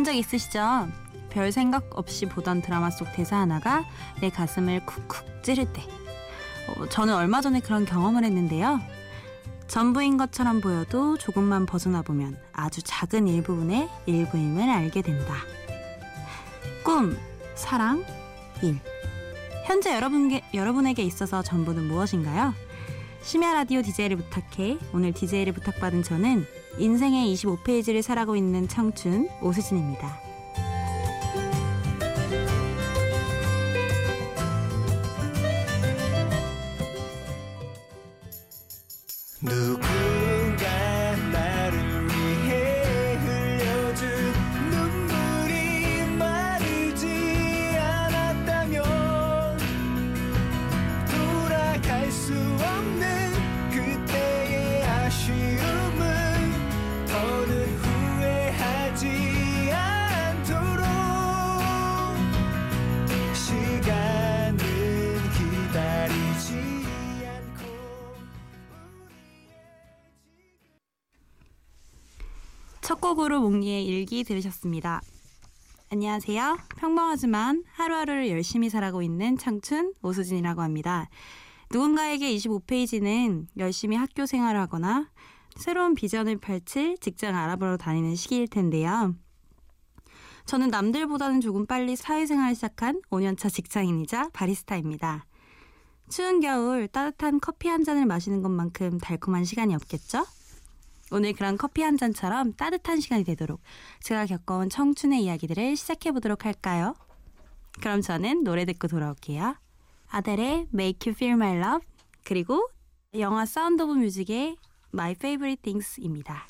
그런 적 있으시죠? 별 생각 없이 보던 드라마 속 대사 하나가 내 가슴을 쿡쿡 찌를 때. 어, 저는 얼마 전에 그런 경험을 했는데요. 전부인 것처럼 보여도 조금만 벗어나 보면 아주 작은 일부분의 일부임을 알게 된다. 꿈, 사랑, 일. 현재 여러분게, 여러분에게 있어서 전부는 무엇인가요? 심야 라디오 DJ를 부탁해 오늘 DJ를 부탁받은 저는 인생의 25페이지를 살아가고 있는 청춘 오수진입니다. 첫 곡으로 몽니의 일기 들으셨습니다. 안녕하세요. 평범하지만 하루하루를 열심히 살아가고 있는 청춘 오수진이라고 합니다. 누군가에게 25페이지는 열심히 학교 생활을 하거나 새로운 비전을 펼칠 직장 알아보러 다니는 시기일 텐데요. 저는 남들보다는 조금 빨리 사회생활을 시작한 5년차 직장인이자 바리스타입니다. 추운 겨울 따뜻한 커피 한 잔을 마시는 것만큼 달콤한 시간이 없겠죠? 오늘 그런 커피 한 잔처럼 따뜻한 시간이 되도록 제가 겪어온 청춘의 이야기들을 시작해 보도록 할까요? 그럼 저는 노래 듣고 돌아올게요. 아델의 Make You Feel My Love 그리고 영화 사운드 오브 뮤직의 My Favorite Things입니다.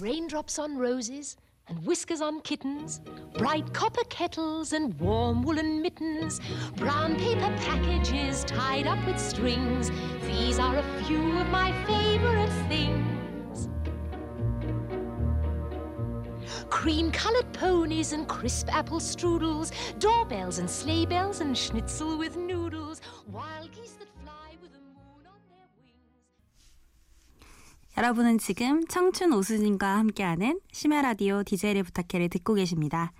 Raindrops on roses and whiskers on kittens, bright copper kettles and warm woolen mittens, brown paper packages tied up with strings. These are a few of my favorite things. Cream colored ponies and crisp apple strudels, doorbells and sleigh bells and schnitzel with 여러분은 지금 청춘 오수진과 함께하는 심야 라디오 DJ를 부탁해를 듣고 계십니다.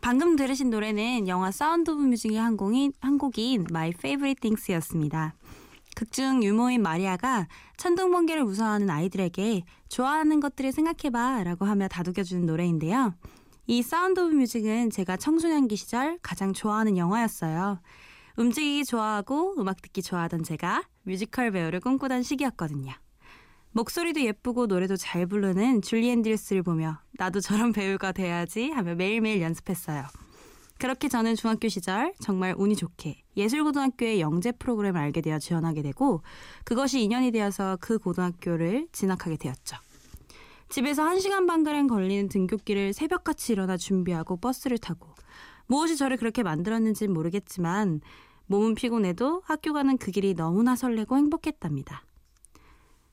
방금 들으신 노래는 영화 사운드 오브 뮤직의 한 곡인, 한 곡인 My Favorite Things였습니다. 극중 유모인 마리아가 천둥번개를 무서워하는 아이들에게 좋아하는 것들을 생각해봐 라고 하며 다독여주는 노래인데요. 이 사운드 오브 뮤직은 제가 청소년기 시절 가장 좋아하는 영화였어요. 움직이기 좋아하고 음악 듣기 좋아하던 제가 뮤지컬 배우를 꿈꾸던 시기였거든요. 목소리도 예쁘고 노래도 잘 부르는 줄리 앤드류스를 보며 나도 저런 배우가 돼야지 하며 매일매일 연습했어요. 그렇게 저는 중학교 시절 정말 운이 좋게 예술고등학교의 영재 프로그램을 알게 되어 지원하게 되고 그것이 인연이 되어서 그 고등학교를 진학하게 되었죠. 집에서 1시간 반가량 걸리는 등굣길을 새벽같이 일어나 준비하고 버스를 타고 무엇이 저를 그렇게 만들었는지는 모르겠지만 몸은 피곤해도 학교 가는 그 길이 너무나 설레고 행복했답니다.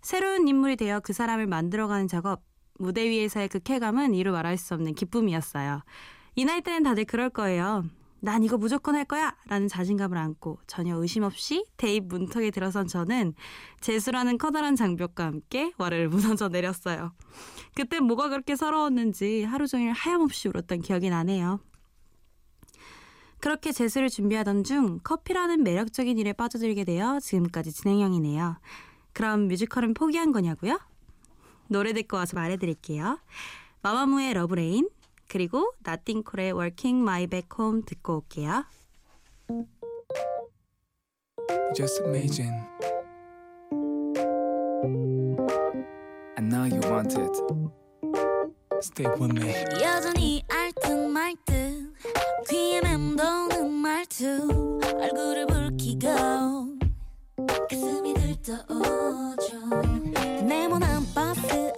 새로운 인물이 되어 그 사람을 만들어가는 작업, 무대 위에서의 그 쾌감은 이루 말할 수 없는 기쁨이었어요. 이 나이 때는 다들 그럴 거예요. 난 이거 무조건 할 거야! 라는 자신감을 안고 전혀 의심 없이 대입 문턱에 들어선 저는 재수라는 커다란 장벽과 함께 와르르 무너져 내렸어요. 그때 뭐가 그렇게 서러웠는지 하루 종일 하염없이 울었던 기억이 나네요. 그렇게 재수를 준비하던 중 커피라는 매력적인 일에 빠져들게 되어 지금까지 진행형이네요. 그럼 뮤지컬은 포기한 거냐고요? 노래 듣고 와서 말해드릴게요. 마마무의 Love Lane 그리고 냇 킹 콜의 Walking My Baby Back Home 듣고 올게요. Just imagine. I know you want it. Stay with me. 여전히 알듯말듯 귀에 맴도는 말투 얼굴을 붉히고 가슴이 들떠오죠. 네모난 버스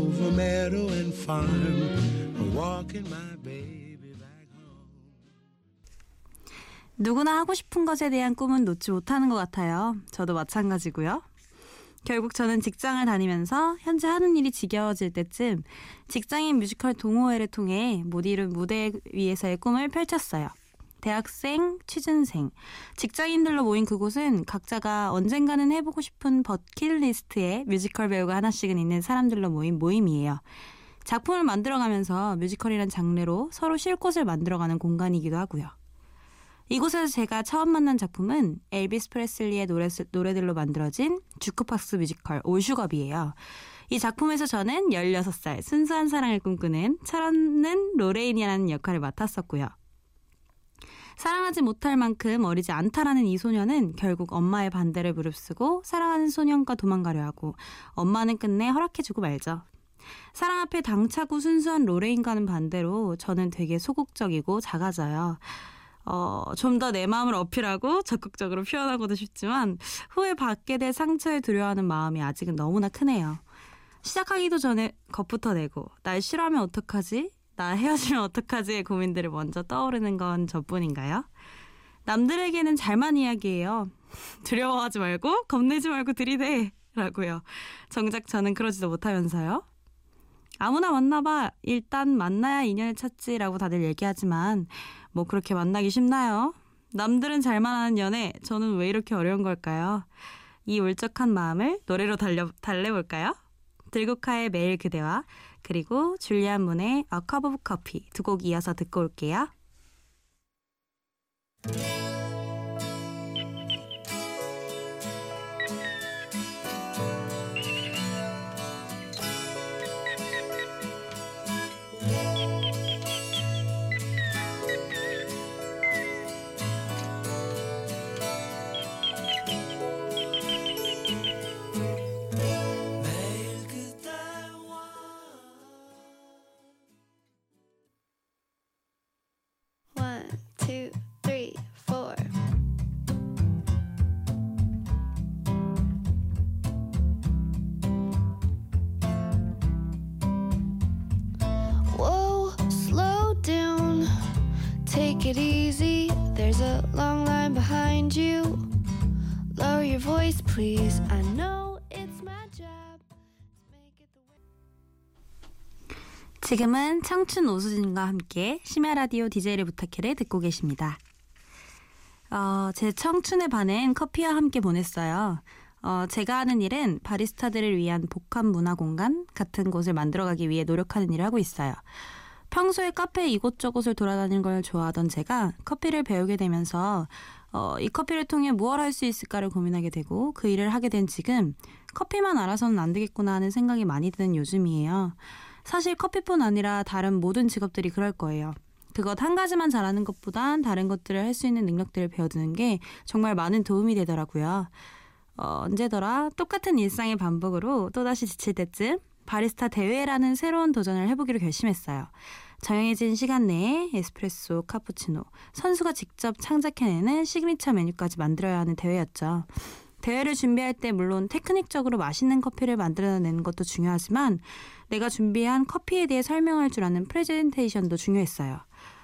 over meadow and farm, walking my baby back home. 누구나 하고 싶은 것에 대한 꿈은 놓지 못하는 것 같아요. 저도 마찬가지고요. 결국 저는 직장을 다니면서 현재 하는 일이 지겨워질 때쯤 직장인 뮤지컬 동호회를 통해 못 이룬 무대 위에서의 꿈을 펼쳤어요. 대학생, 취준생, 직장인들로 모인 그곳은 각자가 언젠가는 해보고 싶은 버킷리스트에 뮤지컬 배우가 하나씩은 있는 사람들로 모인 모임이에요. 작품을 만들어가면서 뮤지컬이란 장르로 서로 쉴 곳을 만들어가는 공간이기도 하고요. 이곳에서 제가 처음 만난 작품은 엘비스 프레슬리의 노래, 노래들로 만들어진 주크박스 뮤지컬 All Shook Up이에요. 이 작품에서 저는 16살 순수한 사랑을 꿈꾸는 철없는 로레인이라는 역할을 맡았었고요. 사랑하지 못할 만큼 어리지 않다라는 이 소녀는 결국 엄마의 반대를 무릅쓰고 사랑하는 소년과 도망가려 하고 엄마는 끝내 허락해주고 말죠. 사랑 앞에 당차고 순수한 로레인과는 반대로 저는 되게 소극적이고 작아져요. 어, 좀 더 내 마음을 어필하고 적극적으로 표현하고도 싶지만 후에 받게 될 상처에 두려워하는 마음이 아직은 너무나 크네요. 시작하기도 전에 겁부터 내고 날 싫어하면 어떡하지? 나 헤어지면 어떡하지의 고민들을 먼저 떠오르는 건 저뿐인가요? 남들에게는 잘만 이야기해요. 두려워하지 말고 겁내지 말고 들이대 라고요. 정작 저는 그러지도 못하면서요. 아무나 만나봐. 일단 만나야 인연을 찾지라고 다들 얘기하지만 뭐 그렇게 만나기 쉽나요? 남들은 잘 만 하는 연애, 저는 왜 이렇게 어려운 걸까요? 이 울적한 마음을 노래로 달려, 달래볼까요? 들국화의 매일 그대와 그리고 줄리안 문의 A Cup of Coffee 두 곡 이어서 듣고 올게요. Voice, please. I know it's my job. 지금은 청춘 오수진과 함께 심야 라디오 DJ를 부탁해를 듣고 계십니다. 어, 제 청춘의 반은 커피와 함께 보냈어요. 어, 제가 하는 일은 바리스타들을 위한 복합 문화 공간 같은 곳을 만들어가기 위해 노력하는 일을 하고 있어요. 평소에 카페 이곳저곳을 돌아다니는 걸 좋아하던 제가 커피를 배우게 되면서 어, 이 커피를 통해 무엇 할 수 있을까를 고민하게 되고 그 일을 하게 된 지금 커피만 알아서는 안 되겠구나 하는 생각이 많이 드는 요즘이에요. 사실 커피뿐 아니라 다른 모든 직업들이 그럴 거예요. 그것 한 가지만 잘하는 것보단 다른 것들을 할 수 있는 능력들을 배워두는 게 정말 많은 도움이 되더라고요. 어, 언제더라 똑같은 일상의 반복으로 또다시 지칠 때쯤 바리스타 대회라는 새로운 도전을 해보기로 결심했어요. 정해진 시간 내에 에스프레소, 카푸치노, 선수가 직접 창작해내는 시그니처 메뉴까지 만들어야 하는 대회였죠. 대회를 준비할 때 물론 테크닉적으로 맛있는 커피를 만들어내는 것도 중요하지만 내가 준비한 커피에 대해 설명할 줄 아는 프레젠테이션도 중요했어요.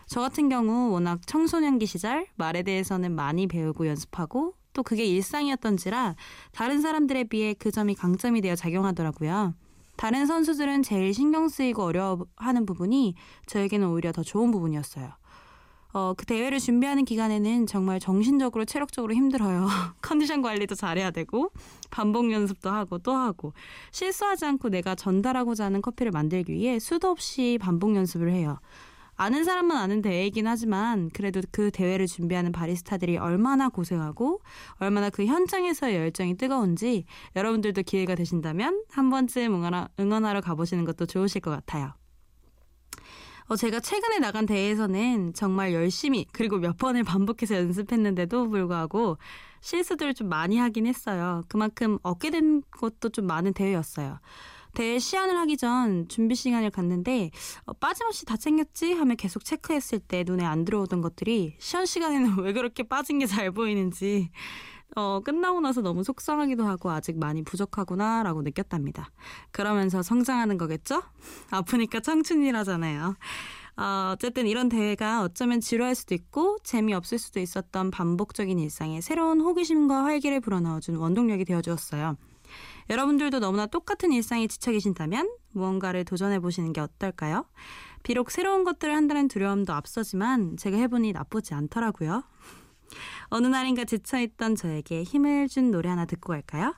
저 같은 경우 워낙 청소년기 시절 말에 대해서는 많이 배우고 연습하고 또 그게 일상이었던지라 다른 사람들에 비해 그 점이 강점이 되어 작용하더라고요. 다른 선수들은 제일 신경 쓰이고 어려워하는 부분이 저에게는 오히려 더 좋은 부분이었어요. 어, 그 대회를 준비하는 기간에는 정말 정신적으로 체력적으로 힘들어요. 컨디션 관리도 잘해야 되고 반복 연습도 하고 또 하고 실수하지 않고 내가 전달하고자 하는 커피를 만들기 위해 수도 없이 반복 연습을 해요. 아는 사람만 아는 대회이긴 하지만 그래도 그 대회를 준비하는 바리스타들이 얼마나 고생하고 얼마나 그 현장에서의 열정이 뜨거운지 여러분들도 기회가 되신다면 한 번쯤 응원하, 응원하러 가보시는 것도 좋으실 것 같아요. 어, 제가 최근에 나간 대회에서는 정말 열심히 그리고 몇 번을 반복해서 연습했는데도 불구하고 실수들을 좀 많이 하긴 했어요. 그만큼 얻게 된 것도 좀 많은 대회였어요. 대회 시연을 하기 전 준비 시간을 갔는데 어, 빠짐없이 다 챙겼지 하며 계속 체크했을 때 눈에 안 들어오던 것들이 시연 시간에는 왜 그렇게 빠진 게 잘 보이는지 어, 끝나고 나서 너무 속상하기도 하고 아직 많이 부족하구나라고 느꼈답니다. 그러면서 성장하는 거겠죠? 아프니까 청춘이라잖아요. 어, 어쨌든 이런 대회가 어쩌면 지루할 수도 있고 재미없을 수도 있었던 반복적인 일상에 새로운 호기심과 활기를 불어넣어준 원동력이 되어주었어요. 여러분들도 너무나 똑같은 일상에 지쳐 계신다면 무언가를 도전해 보시는 게 어떨까요? 비록 새로운 것들을 한다는 두려움도 앞서지만 제가 해보니 나쁘지 않더라고요. 어느 날인가 지쳐있던 저에게 힘을 준 노래 하나 듣고 갈까요?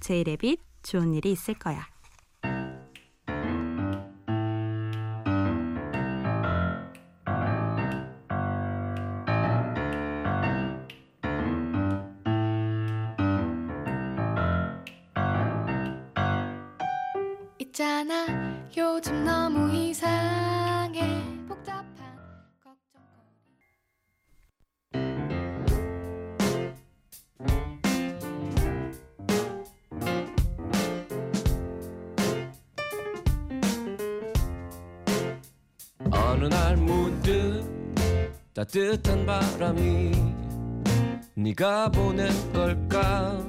제이레빗 좋은 일이 있을 거야. 요즘 너무 이상해. 복잡한 걱정거리. 어느 날 문득 따뜻한 바람이 네가 보낸 걸까?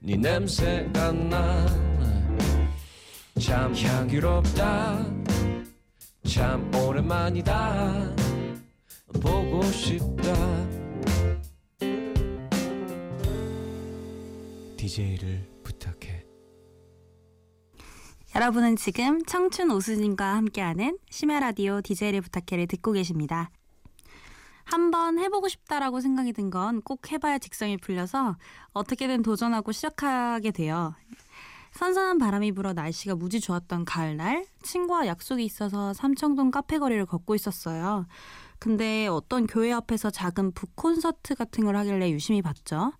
네 냄새가 나 참 향기롭다 참 오랜만이다 보고 싶다 DJ를 부탁해 여러분은 지금 청춘 오수진과 함께하는 심야 라디오 DJ를 부탁해를 듣고 계십니다. 한번 해보고 싶다라고 생각이 든 건 꼭 해봐야 직성이 풀려서 어떻게든 도전하고 시작하게 돼요. 선선한 바람이 불어 날씨가 무지 좋았던 가을날 친구와 약속이 있어서 삼청동 카페 거리를 걷고 있었어요. 근데 어떤 교회 앞에서 작은 북 콘서트 같은 걸 하길래 유심히 봤죠.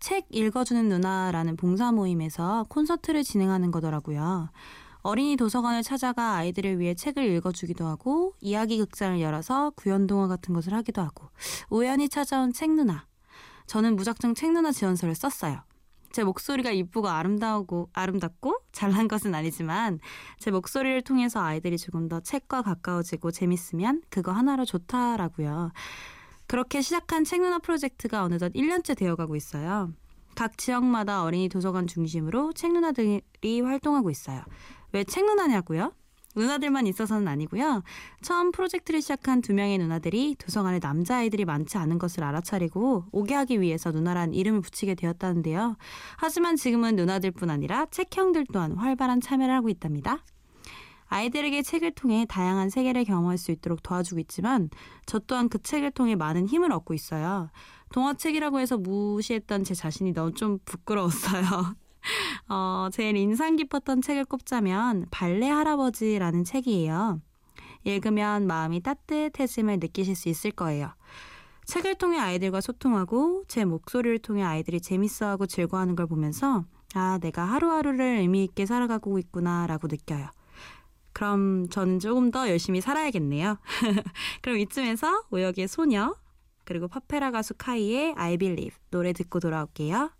책 읽어주는 누나라는 봉사 모임에서 콘서트를 진행하는 거더라고요. 어린이 도서관을 찾아가 아이들을 위해 책을 읽어주기도 하고 이야기 극장을 열어서 구연 동화 같은 것을 하기도 하고 우연히 찾아온 책 누나. 저는 무작정 책 누나 지원서를 썼어요. 제 목소리가 이쁘고 아름다우고 아름답고 잘난 것은 아니지만 제 목소리를 통해서 아이들이 조금 더 책과 가까워지고 재밌으면 그거 하나로 좋다라고요. 그렇게 시작한 책 누나 프로젝트가 어느덧 1년째 되어가고 있어요. 각 지역마다 어린이 도서관 중심으로 책 누나들이 활동하고 있어요. 왜 책 누나냐고요? 누나들만 있어서는 아니고요. 처음 프로젝트를 시작한 두 명의 누나들이 도서관에 남자아이들이 많지 않은 것을 알아차리고 오게 하기 위해서 누나란 이름을 붙이게 되었다는데요. 하지만 지금은 누나들뿐 아니라 책형들 또한 활발한 참여를 하고 있답니다. 아이들에게 책을 통해 다양한 세계를 경험할 수 있도록 도와주고 있지만 저 또한 그 책을 통해 많은 힘을 얻고 있어요. 동화책이라고 해서 무시했던 제 자신이 너무 좀 부끄러웠어요. 어, 제일 인상 깊었던 책을 꼽자면 발레 할아버지라는 책이에요. 읽으면 마음이 따뜻해짐을 느끼실 수 있을 거예요. 책을 통해 아이들과 소통하고 제 목소리를 통해 아이들이 재밌어하고 즐거워하는 걸 보면서 아, 내가 하루하루를 의미 있게 살아가고 있구나라고 느껴요. 그럼 저는 조금 더 열심히 살아야겠네요. 그럼 이쯤에서 오역의 소녀 그리고 파페라 가수 카이의 I Believe 노래 듣고 돌아올게요.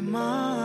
my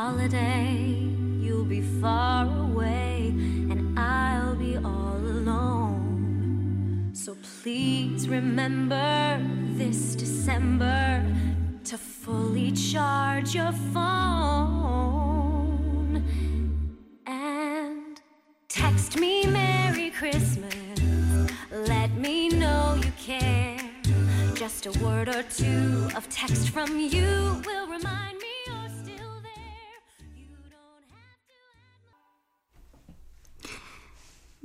holiday, you'll be far away, and I'll be all alone. So please remember this December to fully charge your phone and text me Merry Christmas. Let me know you care. Just a word or two of text from you will remind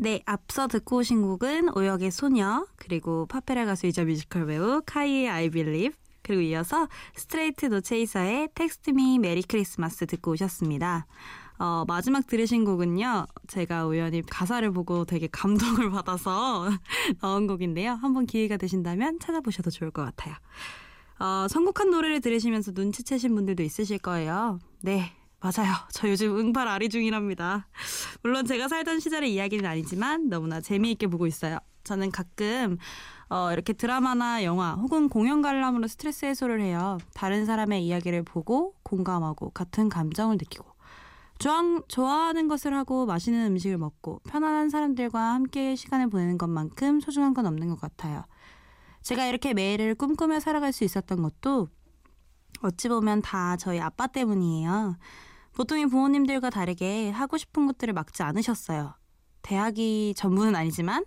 네, 앞서 듣고 오신 곡은 오혁의 소녀, 그리고 팝페라 가수이자 뮤지컬 배우 카이의 I Believe, 그리고 이어서 Straight No Chaser의 Text Me Merry Christmas 듣고 오셨습니다. 어, 마지막 들으신 곡은요, 제가 우연히 가사를 보고 되게 감동을 받아서 넣은 곡인데요. 한번 기회가 되신다면 찾아보셔도 좋을 것 같아요. 어, 선곡한 노래를 들으시면서 눈치채신 분들도 있으실 거예요. 네, 맞아요. 저 요즘 응팔 아리 중이랍니다. 물론 제가 살던 시절의 이야기는 아니지만 너무나 재미있게 보고 있어요. 저는 가끔 어, 이렇게 드라마나 영화 혹은 공연 관람으로 스트레스 해소를 해요. 다른 사람의 이야기를 보고 공감하고 같은 감정을 느끼고 좋아, 좋아하는 것을 하고 맛있는 음식을 먹고 편안한 사람들과 함께 시간을 보내는 것만큼 소중한 건 없는 것 같아요. 제가 이렇게 매일을 꿈꾸며 살아갈 수 있었던 것도 어찌 보면 다 저희 아빠 때문이에요. 보통의 부모님들과 다르게 하고 싶은 것들을 막지 않으셨어요. 대학이 전부는 아니지만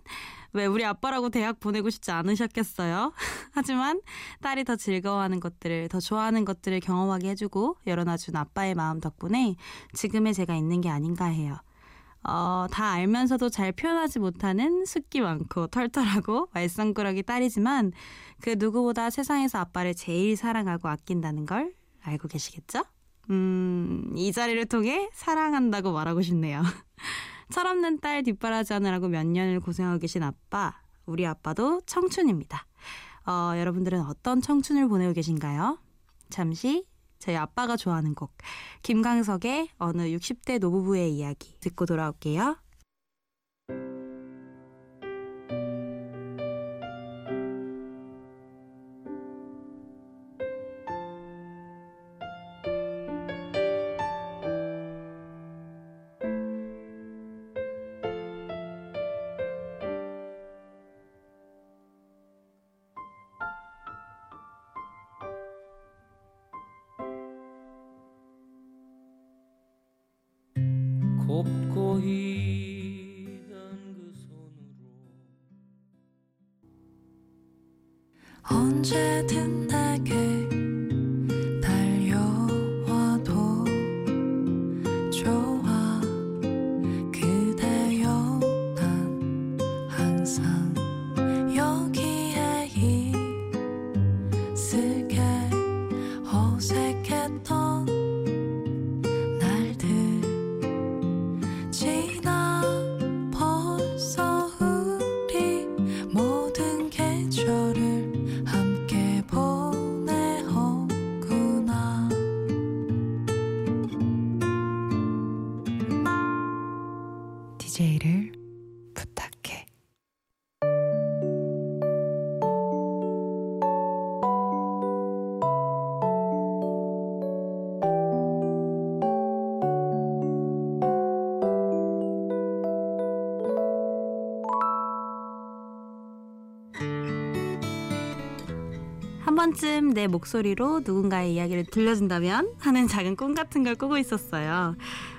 왜 우리 아빠라고 대학 보내고 싶지 않으셨겠어요? 하지만 딸이 더 즐거워하는 것들을 더 좋아하는 것들을 경험하게 해주고 열어놔준 아빠의 마음 덕분에 지금의 제가 있는 게 아닌가 해요. 어, 다 알면서도 잘 표현하지 못하는 숫기 많고 털털하고 말썽꾸러기 딸이지만 그 누구보다 세상에서 아빠를 제일 사랑하고 아낀다는 걸 알고 계시겠죠? 음, 이 자리를 통해 사랑한다고 말하고 싶네요. 철없는 딸 뒷바라지 하느라고 몇 년을 고생하고 계신 아빠, 우리 아빠도 청춘입니다. 어, 여러분들은 어떤 청춘을 보내고 계신가요? 잠시 저희 아빠가 좋아하는 곡 김광석의 어느 60대 노부부의 이야기 듣고 돌아올게요. 곱고이 든그 손으로. 언제든 번쯤 내 목소리로 누군가의 이야기를 들려준다면 하는 작은 꿈 같은 걸 꾸고 있었어요.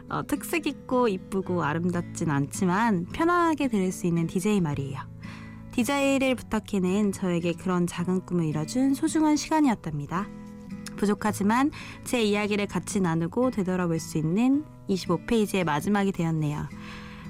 어, 특색 있고 이쁘고 아름답진 않지만 편안하게 들을 수 있는 DJ 말이에요. DJ를 부탁해는 저에게 그런 작은 꿈을 이뤄준 소중한 시간이었답니다. 부족하지만 제 이야기를 같이 나누고 되돌아볼 수 있는 25페이지의 마지막이 되었네요.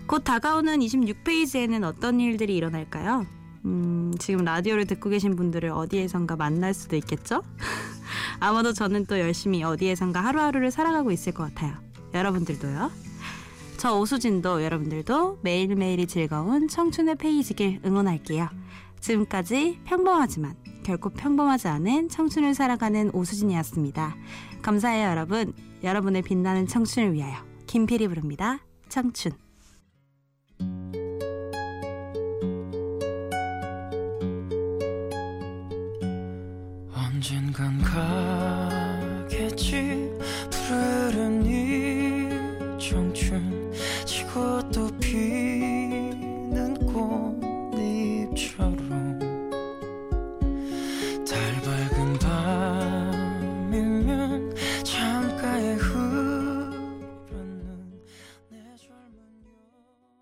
곧 다가오는 26페이지에는 어떤 일들이 일어날까요? 음, 지금 라디오를 듣고 계신 분들을 어디에선가 만날 수도 있겠죠? 아마도 저는 또 열심히 어디에선가 하루하루를 살아가고 있을 것 같아요. 여러분들도요. 저 오수진도 여러분들도 매일매일이 즐거운 청춘의 페이지길 응원할게요. 지금까지 평범하지만 결코 평범하지 않은 청춘을 살아가는 오수진이었습니다. 감사해요 여러분. 여러분의 빛나는 청춘을 위하여 김필이 부릅니다. 청춘.